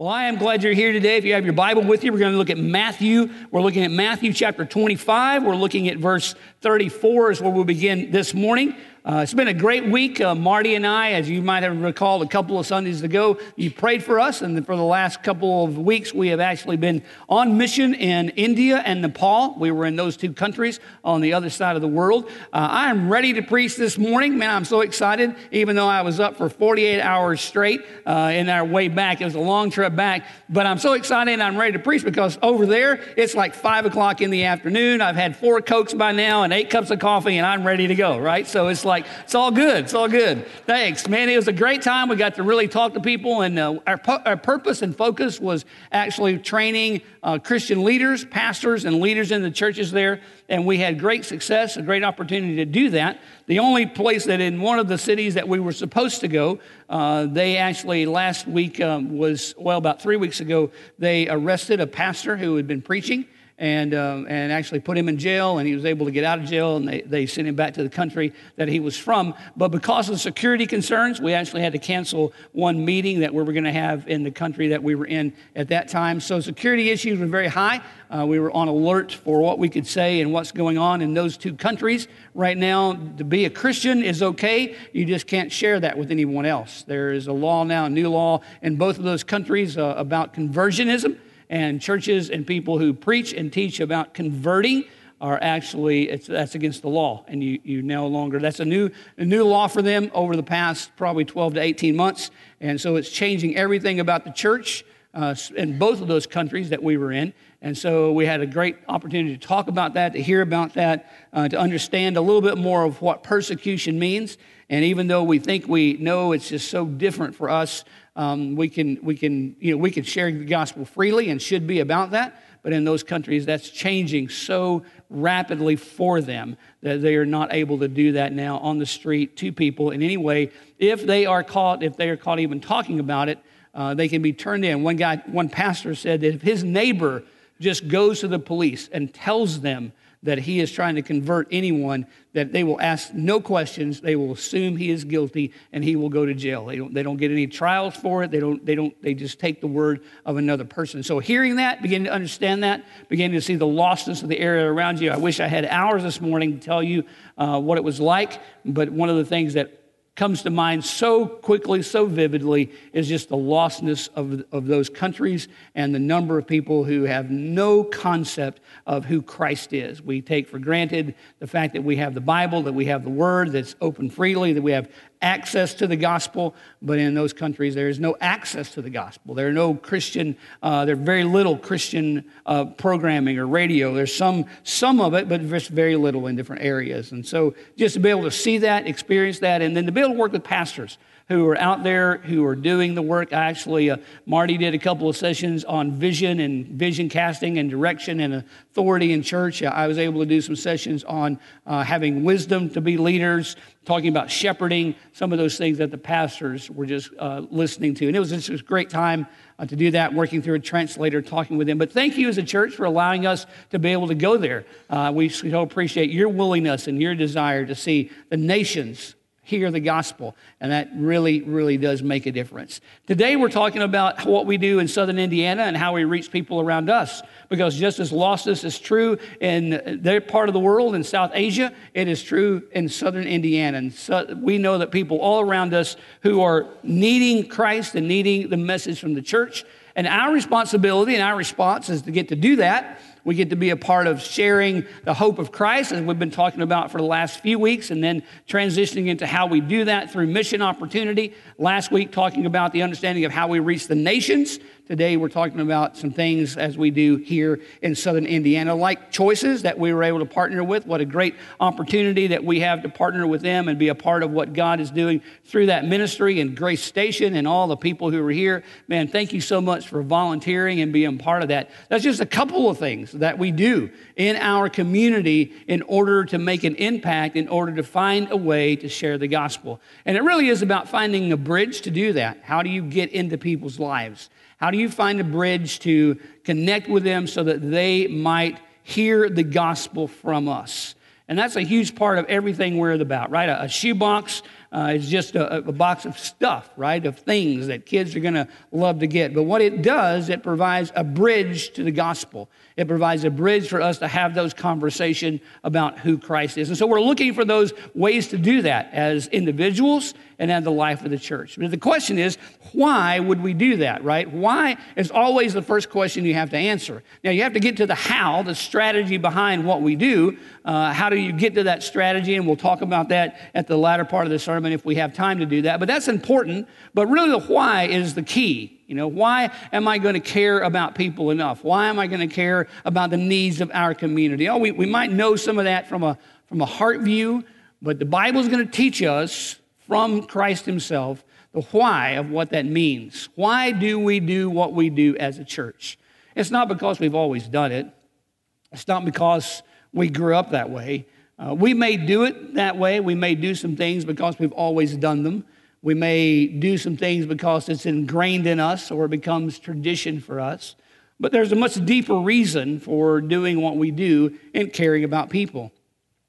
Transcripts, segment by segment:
Well, I am glad you're here today. If you have your Bible with you, we're going to look at Matthew. We're looking at Matthew chapter 25. We're looking at verse 34 is where we'll begin this morning. Uh, it's been a great week. Uh, Marty and I, as you might have recalled a couple of Sundays ago, you prayed for us. And for the last couple of weeks, we have actually been on mission in India and Nepal. We were in those two countries on the other side of the world. Uh, I am ready to preach this morning. Man, I'm so excited, even though I was up for 48 hours straight uh, in our way back. It was a long trip back. But I'm so excited and I'm ready to preach because over there, it's like 5 o'clock in the afternoon. I've had four Cokes by now and eight cups of coffee, and I'm ready to go, right? So it's like, it's all good. It's all good. Thanks, man. It was a great time. We got to really talk to people, and uh, our, our purpose and focus was actually training uh, Christian leaders, pastors, and leaders in the churches there. And we had great success, a great opportunity to do that. The only place that in one of the cities that we were supposed to go, uh, they actually last week um, was, well, about three weeks ago, they arrested a pastor who had been preaching and, uh, and actually put him in jail, and he was able to get out of jail, and they, they sent him back to the country that he was from. But because of security concerns, we actually had to cancel one meeting that we were going to have in the country that we were in at that time. So security issues were very high. Uh, we were on alert for what we could say and what's going on in those two countries. Right now, to be a Christian is okay. You just can't share that with anyone else. There is a law now, a new law in both of those countries uh, about conversionism and churches and people who preach and teach about converting are actually that's against the law. And you, you no longer that's a new a new law for them over the past probably 12 to 18 months. And so it's changing everything about the church uh, in both of those countries that we were in. And so we had a great opportunity to talk about that to hear about that uh, to understand a little bit more of what persecution means. And even though we think we know it's just so different for us um, we can we can you know we can share the gospel freely and should be about that but in those countries that's changing so rapidly for them that they are not able to do that now on the street to people. In any way if they are caught if they are caught even talking about it uh, they can be turned in. One guy one pastor said that if his neighbor just goes to the police and tells them that he is trying to convert anyone, that they will ask no questions. They will assume he is guilty and he will go to jail. They don't, they don't get any trials for it. They don't, they don't, they just take the word of another person. So hearing that, beginning to understand that, beginning to see the lostness of the area around you. I wish I had hours this morning to tell you uh, what it was like, but one of the things that comes to mind so quickly, so vividly, is just the lostness of, of those countries and the number of people who have no concept of who Christ is. We take for granted the fact that we have the Bible, that we have the Word that's open freely, that we have access to the gospel, but in those countries there is no access to the gospel. There are no Christian, uh, there's very little Christian uh, programming or radio. There's some, some of it, but just very little in different areas. And so just to be able to see that, experience that, and then to be able to work with pastors who are out there who are doing the work. Actually, uh, Marty did a couple of sessions on vision and vision casting and direction and authority in church. I was able to do some sessions on uh, having wisdom to be leaders, talking about shepherding, some of those things that the pastors were just uh, listening to. And it was just a great time uh, to do that, working through a translator, talking with them. But thank you as a church for allowing us to be able to go there. Uh, we so appreciate your willingness and your desire to see the nations hear the gospel. And that really, really does make a difference. Today, we're talking about what we do in southern Indiana and how we reach people around us. Because just as lostness is true in their part of the world, in South Asia, it is true in southern Indiana. And so we know that people all around us who are needing Christ and needing the message from the church. And our responsibility and our response is to get to do that we get to be a part of sharing the hope of Christ, as we've been talking about for the last few weeks, and then transitioning into how we do that through mission opportunity. Last week, talking about the understanding of how we reach the nations Today, we're talking about some things as we do here in southern Indiana, like choices that we were able to partner with. What a great opportunity that we have to partner with them and be a part of what God is doing through that ministry and Grace Station and all the people who are here. Man, thank you so much for volunteering and being part of that. That's just a couple of things that we do in our community in order to make an impact, in order to find a way to share the gospel. And it really is about finding a bridge to do that. How do you get into people's lives? How do you find a bridge to connect with them so that they might hear the gospel from us? And that's a huge part of everything we're about, right? A, shoebox uh, is just a, a, box of stuff, right? Of things that kids are going to love to get. But what it does, it provides a bridge to the gospel. It provides a bridge for us to have those conversation about who Christ is. And so we're looking for those ways to do that as individuals and as the life of the church. But the question is, why would we do that, right? Why is always the first question you have to answer. Now, you have to get to the how, the strategy behind what we do. Uh, how do you get to that strategy? And we'll talk about that at the latter part of the sermon if we have time to do that. But that's important. But really, the why is the key. You know, why am I going to care about people enough? Why am I going to care about the needs of our community? Oh, we, we might know some of that from a, from a heart view, but the Bible is going to teach us from Christ Himself the why of what that means. Why do we do what we do as a church? It's not because we've always done it, it's not because we grew up that way. Uh, we may do it that way. We may do some things because we've always done them. We may do some things because it's ingrained in us or it becomes tradition for us. But there's a much deeper reason for doing what we do and caring about people.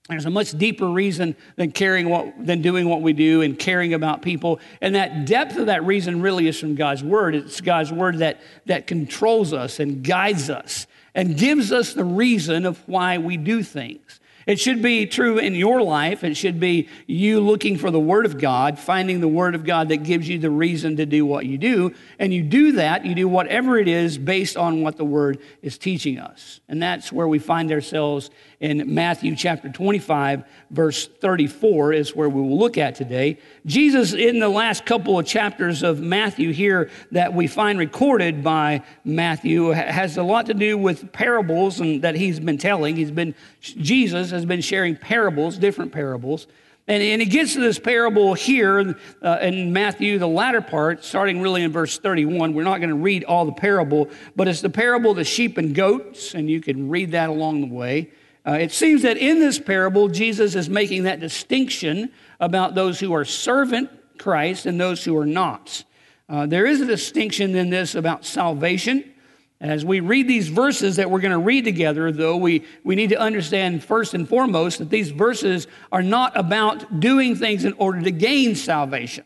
There's a much deeper reason than caring what, than doing what we do and caring about people. And that depth of that reason really is from God's word. It's God's word that, that controls us and guides us and gives us the reason of why we do things. It should be true in your life. It should be you looking for the Word of God, finding the Word of God that gives you the reason to do what you do. And you do that, you do whatever it is based on what the Word is teaching us. And that's where we find ourselves in Matthew chapter 25, verse 34, is where we will look at today. Jesus, in the last couple of chapters of Matthew here that we find recorded by Matthew, has a lot to do with parables and that he's been telling. He's been, Jesus has been sharing parables, different parables. And, and he gets to this parable here uh, in Matthew, the latter part, starting really in verse 31. We're not going to read all the parable, but it's the parable of the sheep and goats, and you can read that along the way. Uh, it seems that in this parable, Jesus is making that distinction about those who are servant Christ and those who are not. Uh, there is a distinction in this about salvation. As we read these verses that we're going to read together, though, we, we need to understand first and foremost that these verses are not about doing things in order to gain salvation.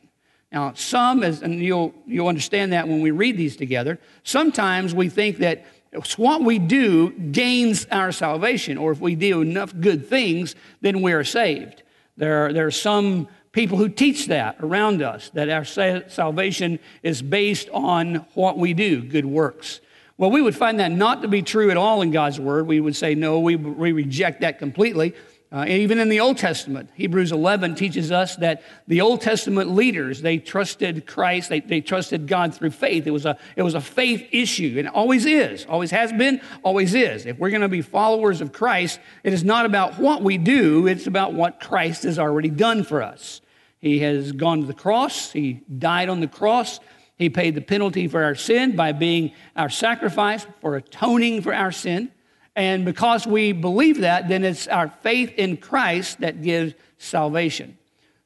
Now, some, as, and you'll, you'll understand that when we read these together, sometimes we think that what we do gains our salvation, or if we do enough good things, then we are saved. There are, there are some people who teach that around us, that our salvation is based on what we do, good works. Well, we would find that not to be true at all in God's Word. We would say, no, we, we reject that completely. Uh, even in the Old Testament, Hebrews 11 teaches us that the Old Testament leaders, they trusted Christ, they, they trusted God through faith. It was, a, it was a faith issue, and it always is, always has been, always is. If we're going to be followers of Christ, it is not about what we do, it's about what Christ has already done for us. He has gone to the cross, He died on the cross, He paid the penalty for our sin by being our sacrifice, for atoning for our sin. And because we believe that, then it's our faith in Christ that gives salvation.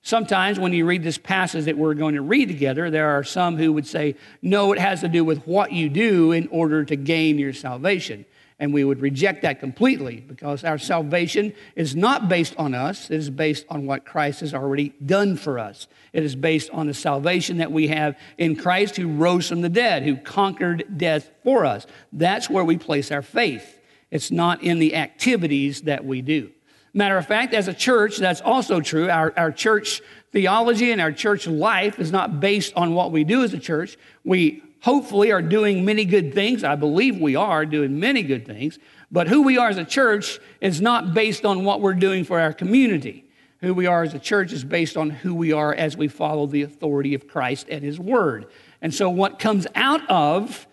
Sometimes when you read this passage that we're going to read together, there are some who would say, no, it has to do with what you do in order to gain your salvation. And we would reject that completely because our salvation is not based on us. It is based on what Christ has already done for us. It is based on the salvation that we have in Christ who rose from the dead, who conquered death for us. That's where we place our faith. It's not in the activities that we do. Matter of fact, as a church, that's also true. Our, our church theology and our church life is not based on what we do as a church. We hopefully are doing many good things. I believe we are doing many good things. But who we are as a church is not based on what we're doing for our community. Who we are as a church is based on who we are as we follow the authority of Christ and His Word. And so, what comes out of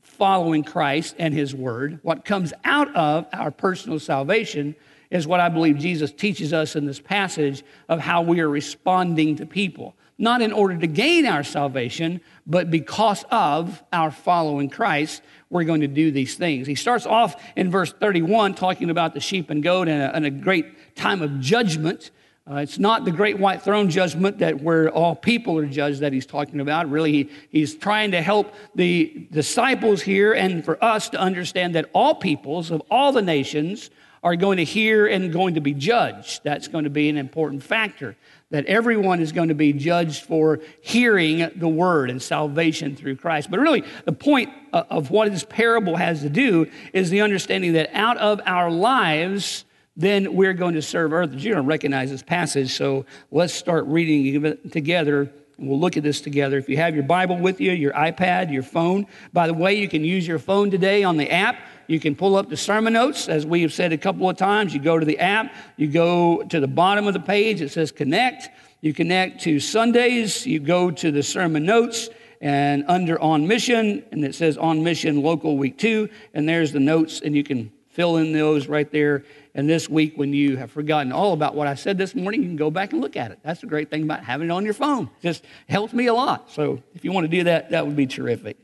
following Christ and His Word, what comes out of our personal salvation is what I believe Jesus teaches us in this passage of how we are responding to people. Not in order to gain our salvation, but because of our following Christ, we're going to do these things. He starts off in verse 31 talking about the sheep and goat and a, and a great time of judgment uh, it's not the great white throne judgment that where all people are judged that he's talking about. Really, he, he's trying to help the disciples here and for us to understand that all peoples of all the nations are going to hear and going to be judged. That's going to be an important factor. That everyone is going to be judged for hearing the word and salvation through Christ. But really, the point of what this parable has to do is the understanding that out of our lives, then we're going to serve earth. You don't recognize this passage, so let's start reading together. We'll look at this together. If you have your Bible with you, your iPad, your phone. By the way, you can use your phone today on the app. You can pull up the sermon notes, as we have said a couple of times. You go to the app, you go to the bottom of the page, it says connect. You connect to Sundays, you go to the sermon notes, and under on mission, and it says on mission local week two, and there's the notes, and you can fill in those right there and this week, when you have forgotten all about what I said this morning, you can go back and look at it. That's the great thing about having it on your phone. It just helps me a lot. So if you want to do that, that would be terrific.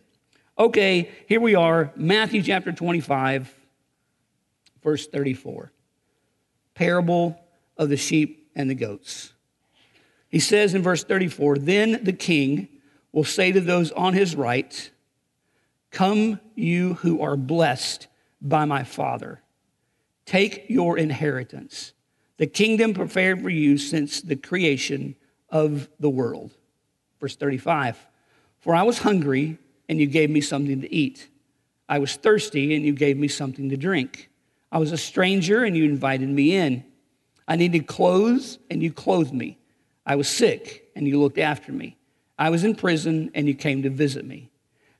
Okay, here we are, Matthew chapter 25, verse 34. Parable of the sheep and the goats. He says in verse 34 Then the king will say to those on his right, Come, you who are blessed by my Father Take your inheritance, the kingdom prepared for you since the creation of the world. Verse 35 For I was hungry, and you gave me something to eat. I was thirsty, and you gave me something to drink. I was a stranger, and you invited me in. I needed clothes, and you clothed me. I was sick, and you looked after me. I was in prison, and you came to visit me.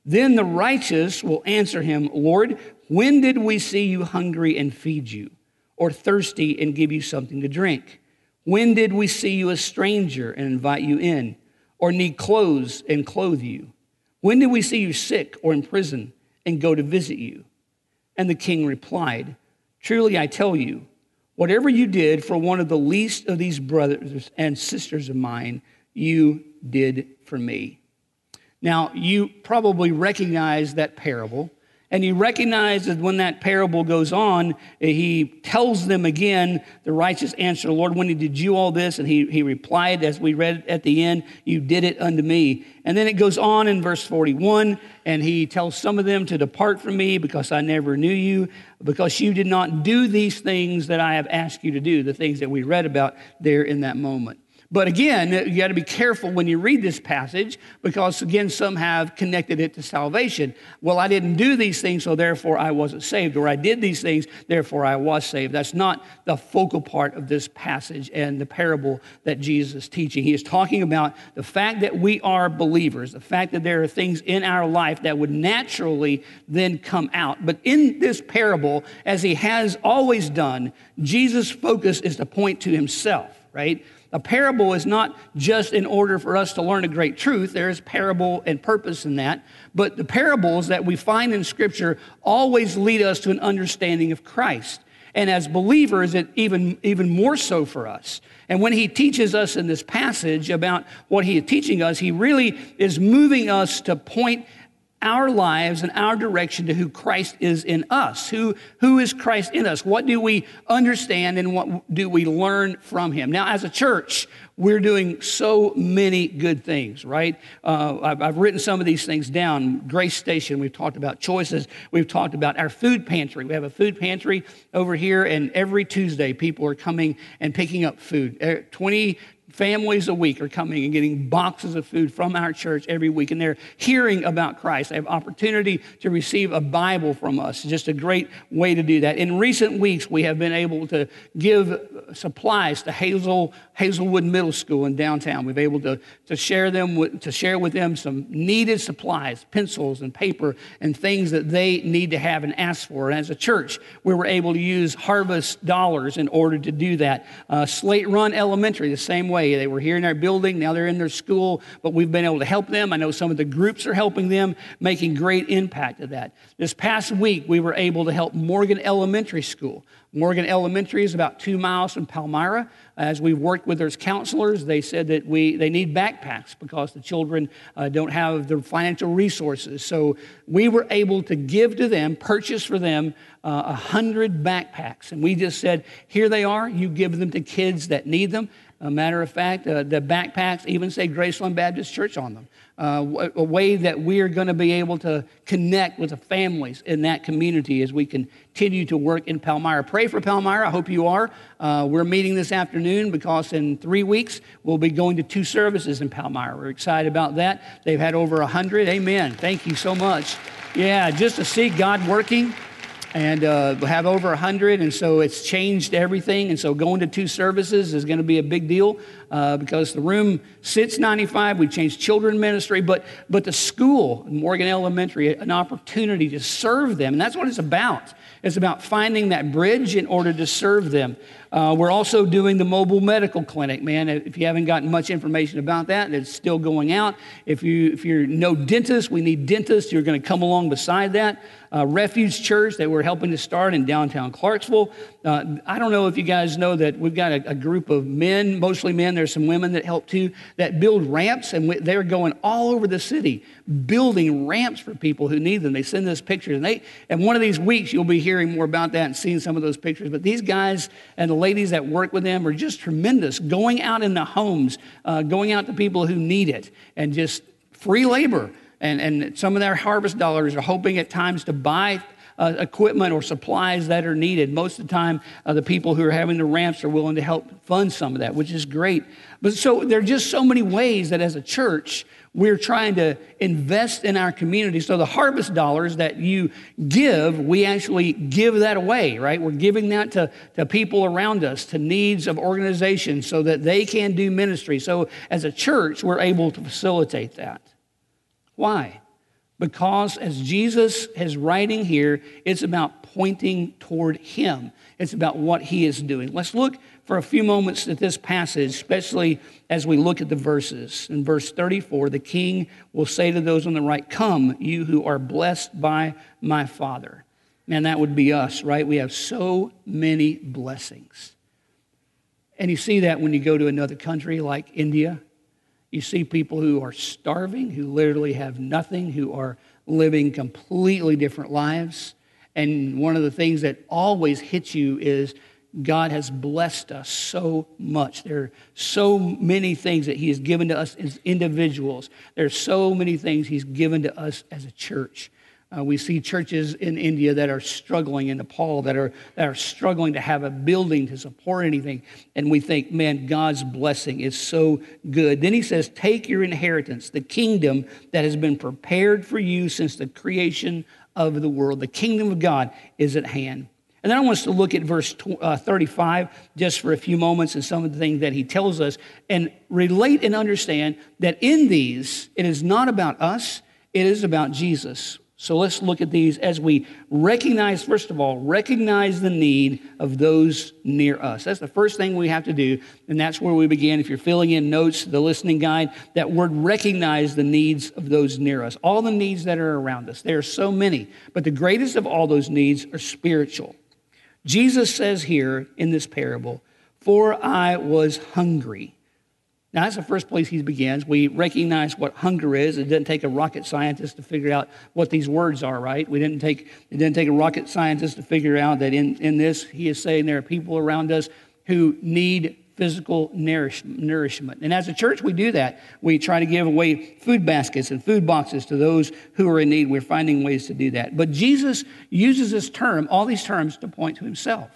Then the righteous will answer him, Lord, when did we see you hungry and feed you, or thirsty and give you something to drink? When did we see you a stranger and invite you in, or need clothes and clothe you? When did we see you sick or in prison and go to visit you? And the king replied, Truly I tell you, whatever you did for one of the least of these brothers and sisters of mine, you did for me. Now, you probably recognize that parable. And he recognizes when that parable goes on, eh, he tells them again, the righteous answer, Lord, when did you all this? And he, he replied, as we read at the end, You did it unto me. And then it goes on in verse 41, and he tells some of them to depart from me because I never knew you, because you did not do these things that I have asked you to do, the things that we read about there in that moment. But again, you got to be careful when you read this passage because, again, some have connected it to salvation. Well, I didn't do these things, so therefore I wasn't saved. Or I did these things, therefore I was saved. That's not the focal part of this passage and the parable that Jesus is teaching. He is talking about the fact that we are believers, the fact that there are things in our life that would naturally then come out. But in this parable, as he has always done, Jesus' focus is to point to himself, right? A parable is not just in order for us to learn a great truth. There is parable and purpose in that. But the parables that we find in Scripture always lead us to an understanding of Christ. And as believers, it even, even more so for us. And when he teaches us in this passage about what he is teaching us, he really is moving us to point our lives and our direction to who Christ is in us. Who, who is Christ in us? What do we understand and what do we learn from him? Now, as a church, we're doing so many good things, right? Uh, I've, I've, written some of these things down. Grace Station, we've talked about choices. We've talked about our food pantry. We have a food pantry over here, and every Tuesday, people are coming and picking up food. Er, 20, families a week are coming and getting boxes of food from our church every week, and they're hearing about Christ. They have opportunity to receive a Bible from us. It's just a great way to do that. In recent weeks, we have been able to give supplies to Hazel, Hazelwood Middle School in downtown. We've been able to, to share them with, to share with them some needed supplies, pencils and paper and things that they need to have and ask for. And as a church, we were able to use harvest dollars in order to do that. Uh, Slate Run Elementary, the same way. They were here in our building, now they're in their school, but we've been able to help them. I know some of the groups are helping them, making great impact of that. This past week, we were able to help Morgan Elementary School. Morgan Elementary is about two miles from Palmyra. As we worked with their counselors, they said that we, they need backpacks because the children uh, don't have the financial resources. So we were able to give to them, purchase for them uh, a uh, hundred backpacks. And we just said, here they are. You give them to kids that need them. A matter of fact, uh, the backpacks even say Graceland Baptist Church on them. uh, a way that we are going to be able to connect with the families in that community as we continue to work in Palmyra. Pray for Palmyra. I hope you are. Uh, we're meeting this afternoon because in three weeks we'll be going to two services in Palmyra. We're excited about that. They've had over 100. Amen. Thank you so much. Yeah, just to see God working and uh, have over 100 and so it's changed everything and so going to two services is going to be a big deal uh, because the room sits 95 we changed children ministry but but the school morgan elementary an opportunity to serve them and that's what it's about it's about finding that bridge in order to serve them uh, we're also doing the mobile medical clinic, man. If you haven't gotten much information about that, it's still going out. If, you, if you're no dentist, we need dentists. You're going to come along beside that. Uh, Refuge Church that we're helping to start in downtown Clarksville. Uh, I don't know if you guys know that we've got a, a, group of men, mostly men, there's some women that help too, that build ramps, and they're going all over the city building ramps for people who need them. They send us pictures, and they, and one of these weeks you'll be hearing more about that and seeing some of those pictures. But these guys and the ladies that work with them are just tremendous, going out in the homes, uh, going out to people who need it, and just free labor. And, and some of their harvest dollars are hoping at times to buy uh, equipment or supplies that are needed. Most of the time, uh, the people who are having the ramps are willing to help fund some of that, which is great. But so there are just so many ways that as a church, we're trying to invest in our community. So the harvest dollars that you give, we actually give that away, right? We're giving that to, to people around us, to needs of organizations so that they can do ministry. So as a church, we're able to facilitate that. Why? Because as Jesus is writing here, it's about pointing toward Him. It's about what He is doing. Let's look for a few moments at this passage, especially as we look at the verses. In verse 34, the king will say to those on the right, Come, you who are blessed by my Father. Man, that would be us, right? We have so many blessings. And you see that when you go to another country like India you see people who are starving, who literally have nothing, who are living completely different lives. And one of the things that always hits you is God has blessed us so much. There are so many things that He has given to us as individuals. There are so many things He's given to us as a church. Uh, we see churches in India that are struggling, in Nepal that are, that are struggling to have a building to support anything. And we think, man, God's blessing is so good. Then he says, Take your inheritance, the kingdom that has been prepared for you since the creation of the world. The kingdom of God is at hand. And then I want us to look at verse uh, 35 just for a few moments and some of the things that he tells us and relate and understand that in these, it is not about us, it is about Jesus. So let's look at these as we recognize, first of all, recognize the need of those near us. That's the first thing we have to do, and that's where we begin. If you're filling in notes, the listening guide, that word recognize the needs of those near us, all the needs that are around us. There are so many, but the greatest of all those needs are spiritual. Jesus says here in this parable, For I was hungry now, that's the first place he begins. We recognize what hunger is. It didn't take a rocket scientist to figure out what these words are, right? We didn't take, it didn't take a rocket scientist to figure out that in, in this, he is saying there are people around us who need physical nourish, nourishment. And as a church, we do that. We try to give away food baskets and food boxes to those who are in need. We're finding ways to do that. But Jesus uses this term, all these terms, to point to himself.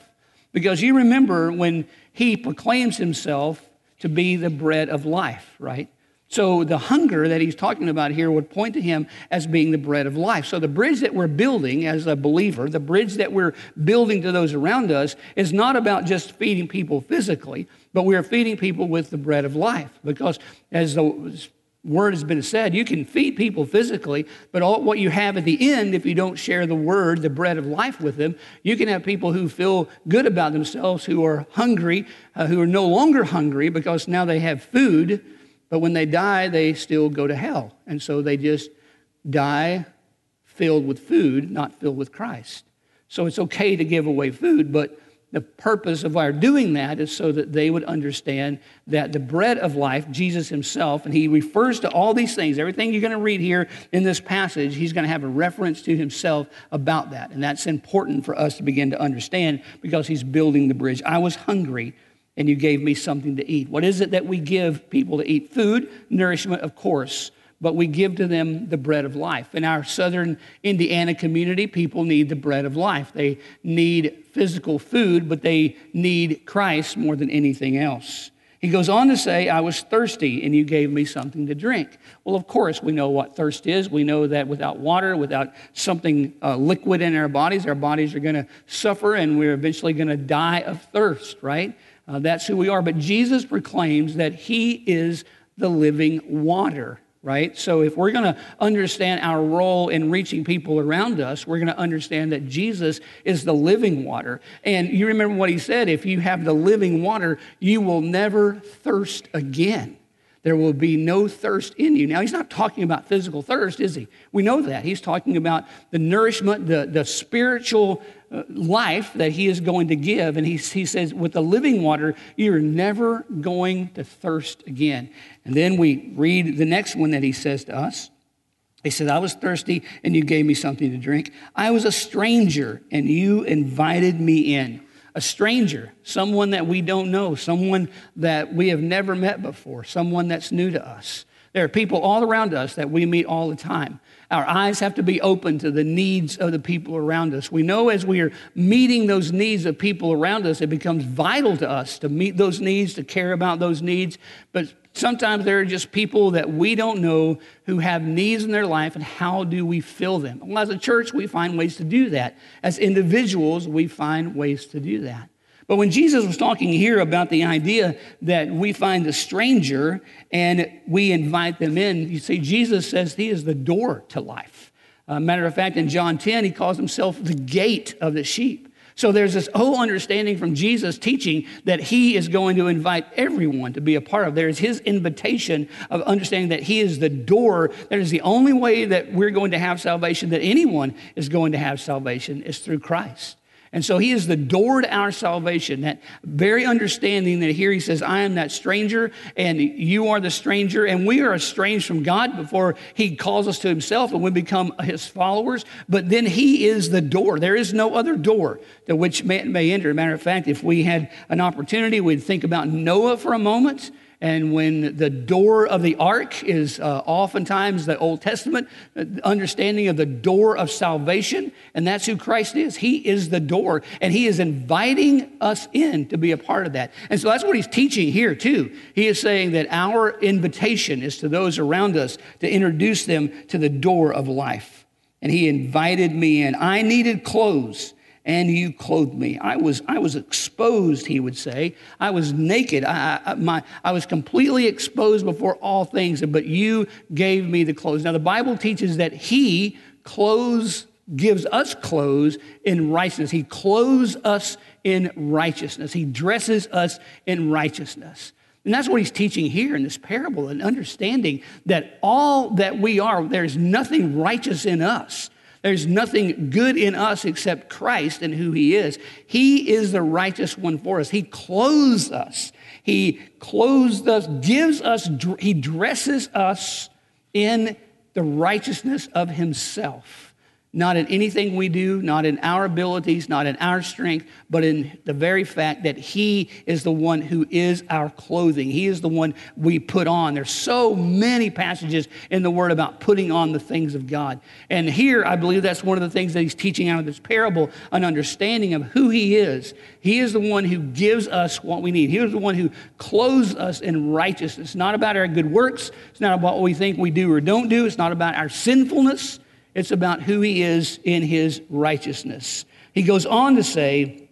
Because you remember when he proclaims himself to be the bread of life, right? So the hunger that he's talking about here would point to him as being the bread of life. So the bridge that we're building as a believer, the bridge that we're building to those around us, is not about just feeding people physically, but we're feeding people with the bread of life. Because as the word has been said, you can feed people physically, but all, what you have at the end, if you don't share the word, the bread of life with them, you can have people who feel good about themselves, who are hungry, uh, who are no longer hungry because now they have food, but when they die, they still go to hell. And so they just die filled with food, not filled with Christ. So it's okay to give away food, but the purpose of our doing that is so that they would understand that the bread of life, Jesus himself, and he refers to all these things, everything you're going to read here in this passage, he's going to have a reference to himself about that. And that's important for us to begin to understand because he's building the bridge. I was hungry and you gave me something to eat. What is it that we give people to eat? Food, nourishment, of course. But we give to them the bread of life. In our southern Indiana community, people need the bread of life. They need physical food, but they need Christ more than anything else. He goes on to say, I was thirsty and you gave me something to drink. Well, of course, we know what thirst is. We know that without water, without something uh, liquid in our bodies, our bodies are going to suffer and we're eventually going to die of thirst, right? Uh, that's who we are. But Jesus proclaims that He is the living water right? So if we're going to understand our role in reaching people around us, we're going to understand that Jesus is the living water. And you remember what he said if you have the living water, you will never thirst again. There will be no thirst in you. Now, he's not talking about physical thirst, is he? We know that. He's talking about the nourishment, the, the spiritual uh, life that he is going to give. And he, he says, with the living water, you're never going to thirst again. And then we read the next one that he says to us. He said, I was thirsty and you gave me something to drink. I was a stranger and you invited me in a stranger, someone that we don't know, someone that we have never met before, someone that's new to us. There are people all around us that we meet all the time. Our eyes have to be open to the needs of the people around us. We know as we are meeting those needs of people around us, it becomes vital to us to meet those needs, to care about those needs. But sometimes there are just people that we don't know who have needs in their life, and how do we fill them? Well, as a church, we find ways to do that. As individuals, we find ways to do that. But when Jesus was talking here about the idea that we find a stranger and we invite them in, you see, Jesus says he is the door to life. Uh, matter of fact, in John 10, he calls himself the gate of the sheep. So there's this whole understanding from Jesus teaching that he is going to invite everyone to be a part of. There's his invitation of understanding that he is the door. That is the only way that we're going to have salvation, that anyone is going to have salvation, is through Christ. And so he is the door to our salvation. That very understanding that here he says, I am that stranger and you are the stranger. And we are estranged from God before he calls us to himself and we become his followers. But then he is the door. There is no other door to which man may enter. Matter of fact, if we had an opportunity, we'd think about Noah for a moment. And when the door of the ark is uh, oftentimes the Old Testament uh, understanding of the door of salvation, and that's who Christ is. He is the door, and He is inviting us in to be a part of that. And so that's what He's teaching here, too. He is saying that our invitation is to those around us to introduce them to the door of life. And He invited me in. I needed clothes and you clothed me. I was, I was exposed, he would say. I was naked. I, I, my, I was completely exposed before all things, but you gave me the clothes. Now, the Bible teaches that he clothes, gives us clothes in righteousness. He clothes us in righteousness. He dresses us in righteousness. And that's what he's teaching here in this parable, and understanding that all that we are, there's nothing righteous in us. There's nothing good in us except Christ and who He is. He is the righteous one for us. He clothes us. He clothes us, gives us, He dresses us in the righteousness of Himself not in anything we do, not in our abilities, not in our strength, but in the very fact that He is the one who is our clothing. He is the one we put on. There's so many passages in the Word about putting on the things of God. And here, I believe that's one of the things that He's teaching out of this parable an understanding of who He is. He is the one who gives us what we need, He is the one who clothes us in righteousness. It's not about our good works, it's not about what we think we do or don't do, it's not about our sinfulness. It's about who he is in his righteousness. He goes on to say,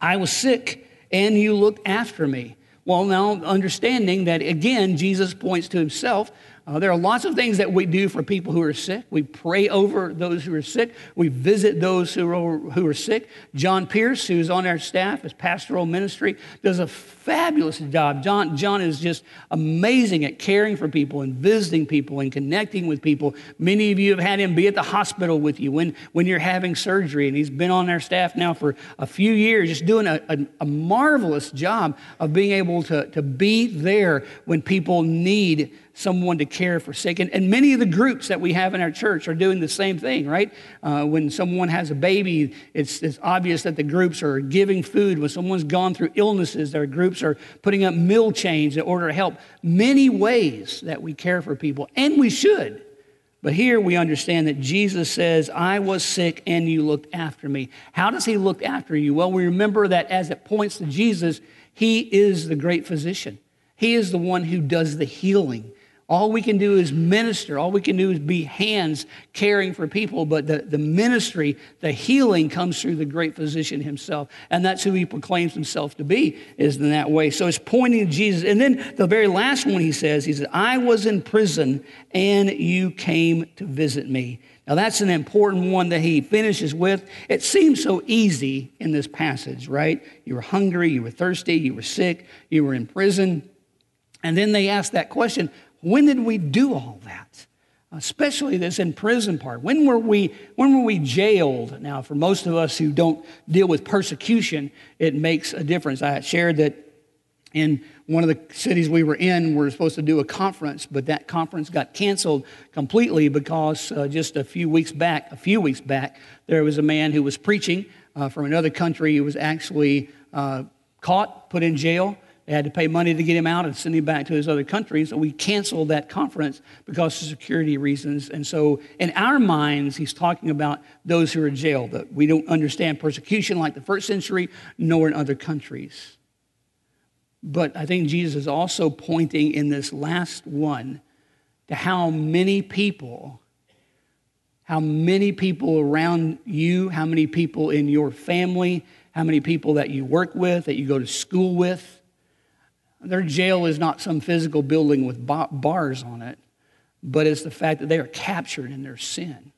I was sick and you looked after me. Well, now understanding that again, Jesus points to himself uh, there are lots of things that we do for people who are sick. We pray over those who are sick. We visit those who are, who are sick. John Pierce, who's on our staff as pastoral ministry, does a fabulous job. John, John is just amazing at caring for people and visiting people and connecting with people. Many of you have had him be at the hospital with you when, when you're having surgery, and he's been on our staff now for a few years, just doing a, a, a marvelous job of being able to, to be there when people need someone to care for sick. And, and many of the groups that we have in our church are doing the same thing, right? Uh, when someone has a baby, it's, it's obvious that the groups are giving food. When someone's gone through illnesses, their groups are putting up meal chains in order to help. Many ways that we care for people, and we should. But here we understand that Jesus says, I was sick and you looked after me. How does he look after you? Well, we remember that as it points to Jesus, he is the great physician. He is the one who does the healing. All we can do is minister. All we can do is be hands caring for people. But the, the ministry, the healing comes through the great physician himself. And that's who he proclaims himself to be, is in that way. So it's pointing to Jesus. And then the very last one he says, he said, I was in prison and you came to visit me. Now that's an important one that he finishes with. It seems so easy in this passage, right? You were hungry, you were thirsty, you were sick, you were in prison. And then they ask that question when did we do all that? Especially this in prison part. When were we when were we jailed? Now, for most of us who don't deal with persecution, it makes a difference. I shared that in one of the cities we were in, we were supposed to do a conference, but that conference got canceled completely because uh, just a few weeks back, a few weeks back, there was a man who was preaching uh, from another country who was actually uh, caught, put in jail, they had to pay money to get him out and send him back to his other countries. So we canceled that conference because of security reasons. And so, in our minds, he's talking about those who are jailed. That we don't understand persecution like the first century, nor in other countries. But I think Jesus is also pointing in this last one to how many people, how many people around you, how many people in your family, how many people that you work with, that you go to school with, their jail is not some physical building with bars on it, but it's the fact that they are captured in their sin.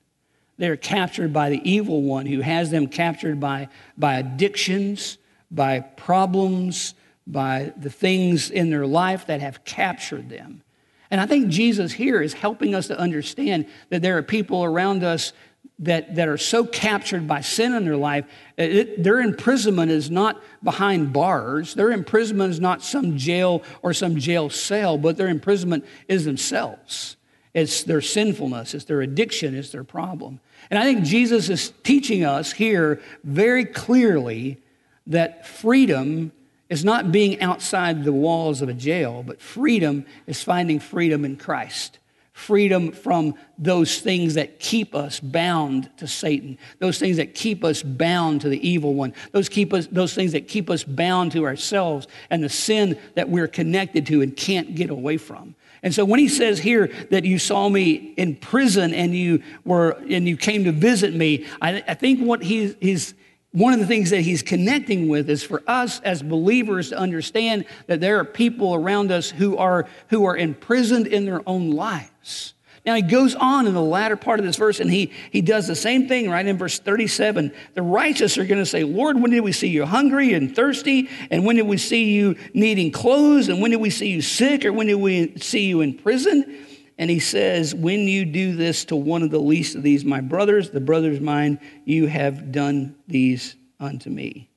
They are captured by the evil one who has them captured by, by addictions, by problems, by the things in their life that have captured them. And I think Jesus here is helping us to understand that there are people around us that, that are so captured by sin in their life, it, their imprisonment is not behind bars. Their imprisonment is not some jail or some jail cell, but their imprisonment is themselves. It's their sinfulness, it's their addiction, it's their problem. And I think Jesus is teaching us here very clearly that freedom is not being outside the walls of a jail, but freedom is finding freedom in Christ freedom from those things that keep us bound to Satan, those things that keep us bound to the evil one, those, keep us, those things that keep us bound to ourselves and the sin that we're connected to and can't get away from. And so when he says here that you saw me in prison and you were and you came to visit me, I, I think what he's, he's one of the things that he's connecting with is for us as believers to understand that there are people around us who are, who are imprisoned in their own lives. Now he goes on in the latter part of this verse and he, he does the same thing right in verse 37. The righteous are going to say, Lord, when did we see you hungry and thirsty? And when did we see you needing clothes? And when did we see you sick? Or when did we see you in prison? And he says, When you do this to one of the least of these, my brothers, the brothers mine, you have done these unto me.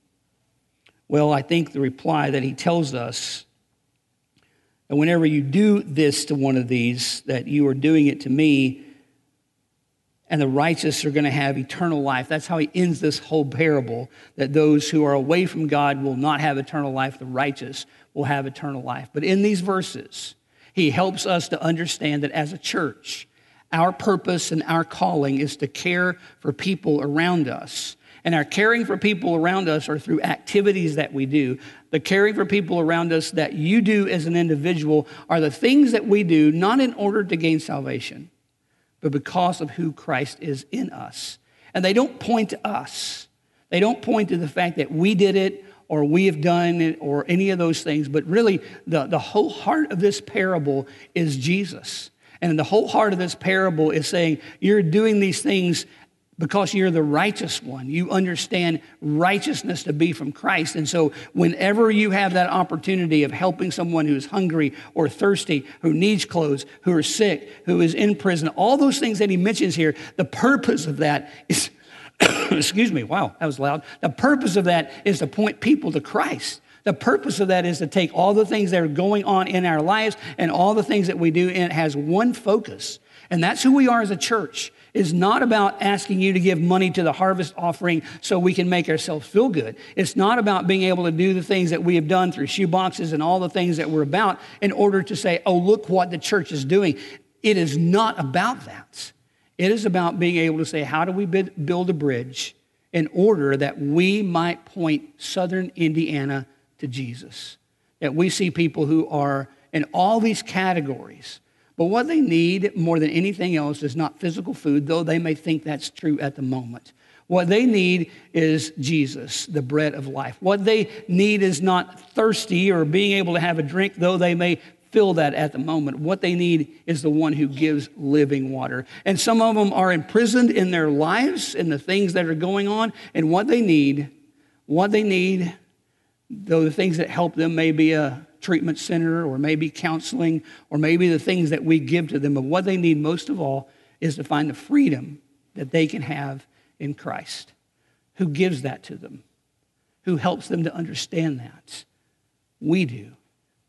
Well, I think the reply that he tells us that whenever you do this to one of these, that you are doing it to me, and the righteous are going to have eternal life. That's how he ends this whole parable that those who are away from God will not have eternal life, the righteous will have eternal life. But in these verses, he helps us to understand that as a church, our purpose and our calling is to care for people around us. And our caring for people around us are through activities that we do. The caring for people around us that you do as an individual are the things that we do not in order to gain salvation, but because of who Christ is in us. And they don't point to us, they don't point to the fact that we did it or we have done it or any of those things. But really, the, the whole heart of this parable is Jesus. And the whole heart of this parable is saying, You're doing these things because you're the righteous one. You understand righteousness to be from Christ. And so, whenever you have that opportunity of helping someone who's hungry or thirsty, who needs clothes, who are sick, who is in prison, all those things that he mentions here, the purpose of that is excuse me, wow, that was loud. The purpose of that is to point people to Christ, The purpose of that is to take all the things that are going on in our lives and all the things that we do, and it has one focus. And that's who we are as a church. It's not about asking you to give money to the harvest offering so we can make ourselves feel good. It's not about being able to do the things that we have done through shoe boxes and all the things that we're about in order to say, oh, look what the church is doing. It is not about that. It is about being able to say, how do we build a bridge in order that we might point southern Indiana to Jesus? That we see people who are in all these categories but what they need more than anything else is not physical food, though they may think that's true at the moment. What they need is Jesus, the bread of life. What they need is not thirsty or being able to have a drink, though they may feel that at the moment. What they need is the one who gives living water. And some of them are imprisoned in their lives and the things that are going on. And what they need, what they need, though the things that help them may be a treatment center or maybe counseling or maybe the things that we give to them. But what they need most of all is to find the freedom that they can have in Christ. Who gives that to them? Who helps them to understand that? We do.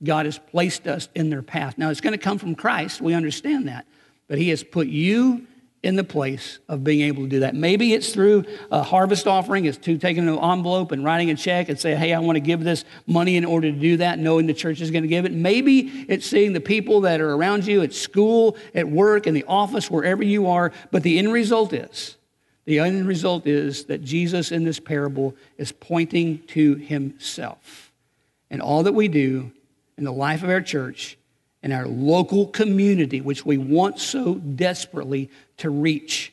God has placed us in their path. Now, it's going to come from Christ. We understand that. But He has put you in the place of being able to do that. Maybe it's through a harvest offering, it's to taking an envelope and writing a check and say, hey, I want to give this money in order to do that, knowing the church is going to give it. Maybe it's seeing the people that are around you at school, at work, in the office, wherever you are. But the end result is, the end result is that Jesus in this parable is pointing to himself. And all that we do in the life of our church in our local community, which we want so desperately to reach,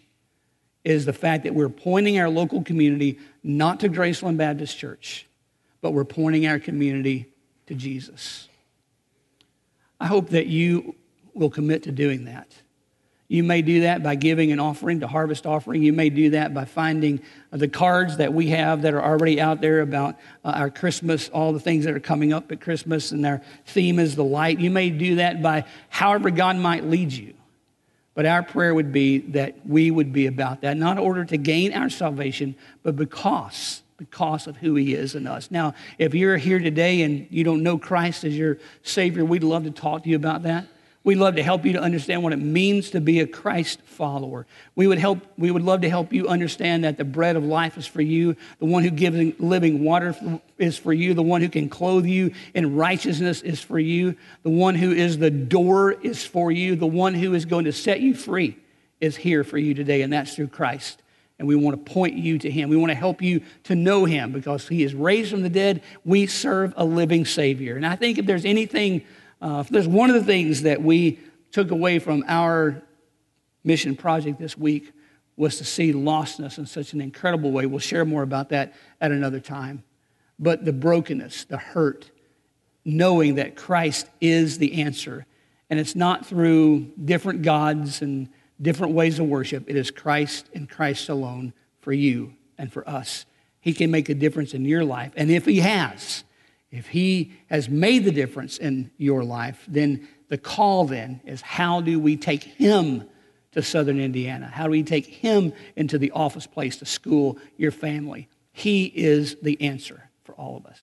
is the fact that we're pointing our local community not to Graceland Baptist Church, but we're pointing our community to Jesus. I hope that you will commit to doing that. You may do that by giving an offering to harvest offering. You may do that by finding the cards that we have that are already out there about uh, our Christmas, all the things that are coming up at Christmas, and our theme is the light. You may do that by however God might lead you. But our prayer would be that we would be about that, not in order to gain our salvation, but because because of who he is in us. Now, if you're here today and you don't know Christ as your Savior, we'd love to talk to you about that. We'd love to help you to understand what it means to be a Christ follower. We would, help, we would love to help you understand that the bread of life is for you, the one who gives living water is for you, the one who can clothe you in righteousness is for you, the one who is the door is for you, the one who is going to set you free is here for you today, and that's through Christ. And we want to point you to him. We want to help you to know him because he is raised from the dead. We serve a living Savior. And I think if there's anything uh, there's one of the things that we took away from our mission project this week was to see lostness in such an incredible way. We'll share more about that at another time. But the brokenness, the hurt, knowing that Christ is the answer. And it's not through different gods and different ways of worship. It is Christ and Christ alone for you and for us. He can make a difference in your life. And if He has, if he has made the difference in your life, then the call then is how do we take him to southern Indiana? How do we take him into the office place, to school, your family? He is the answer for all of us.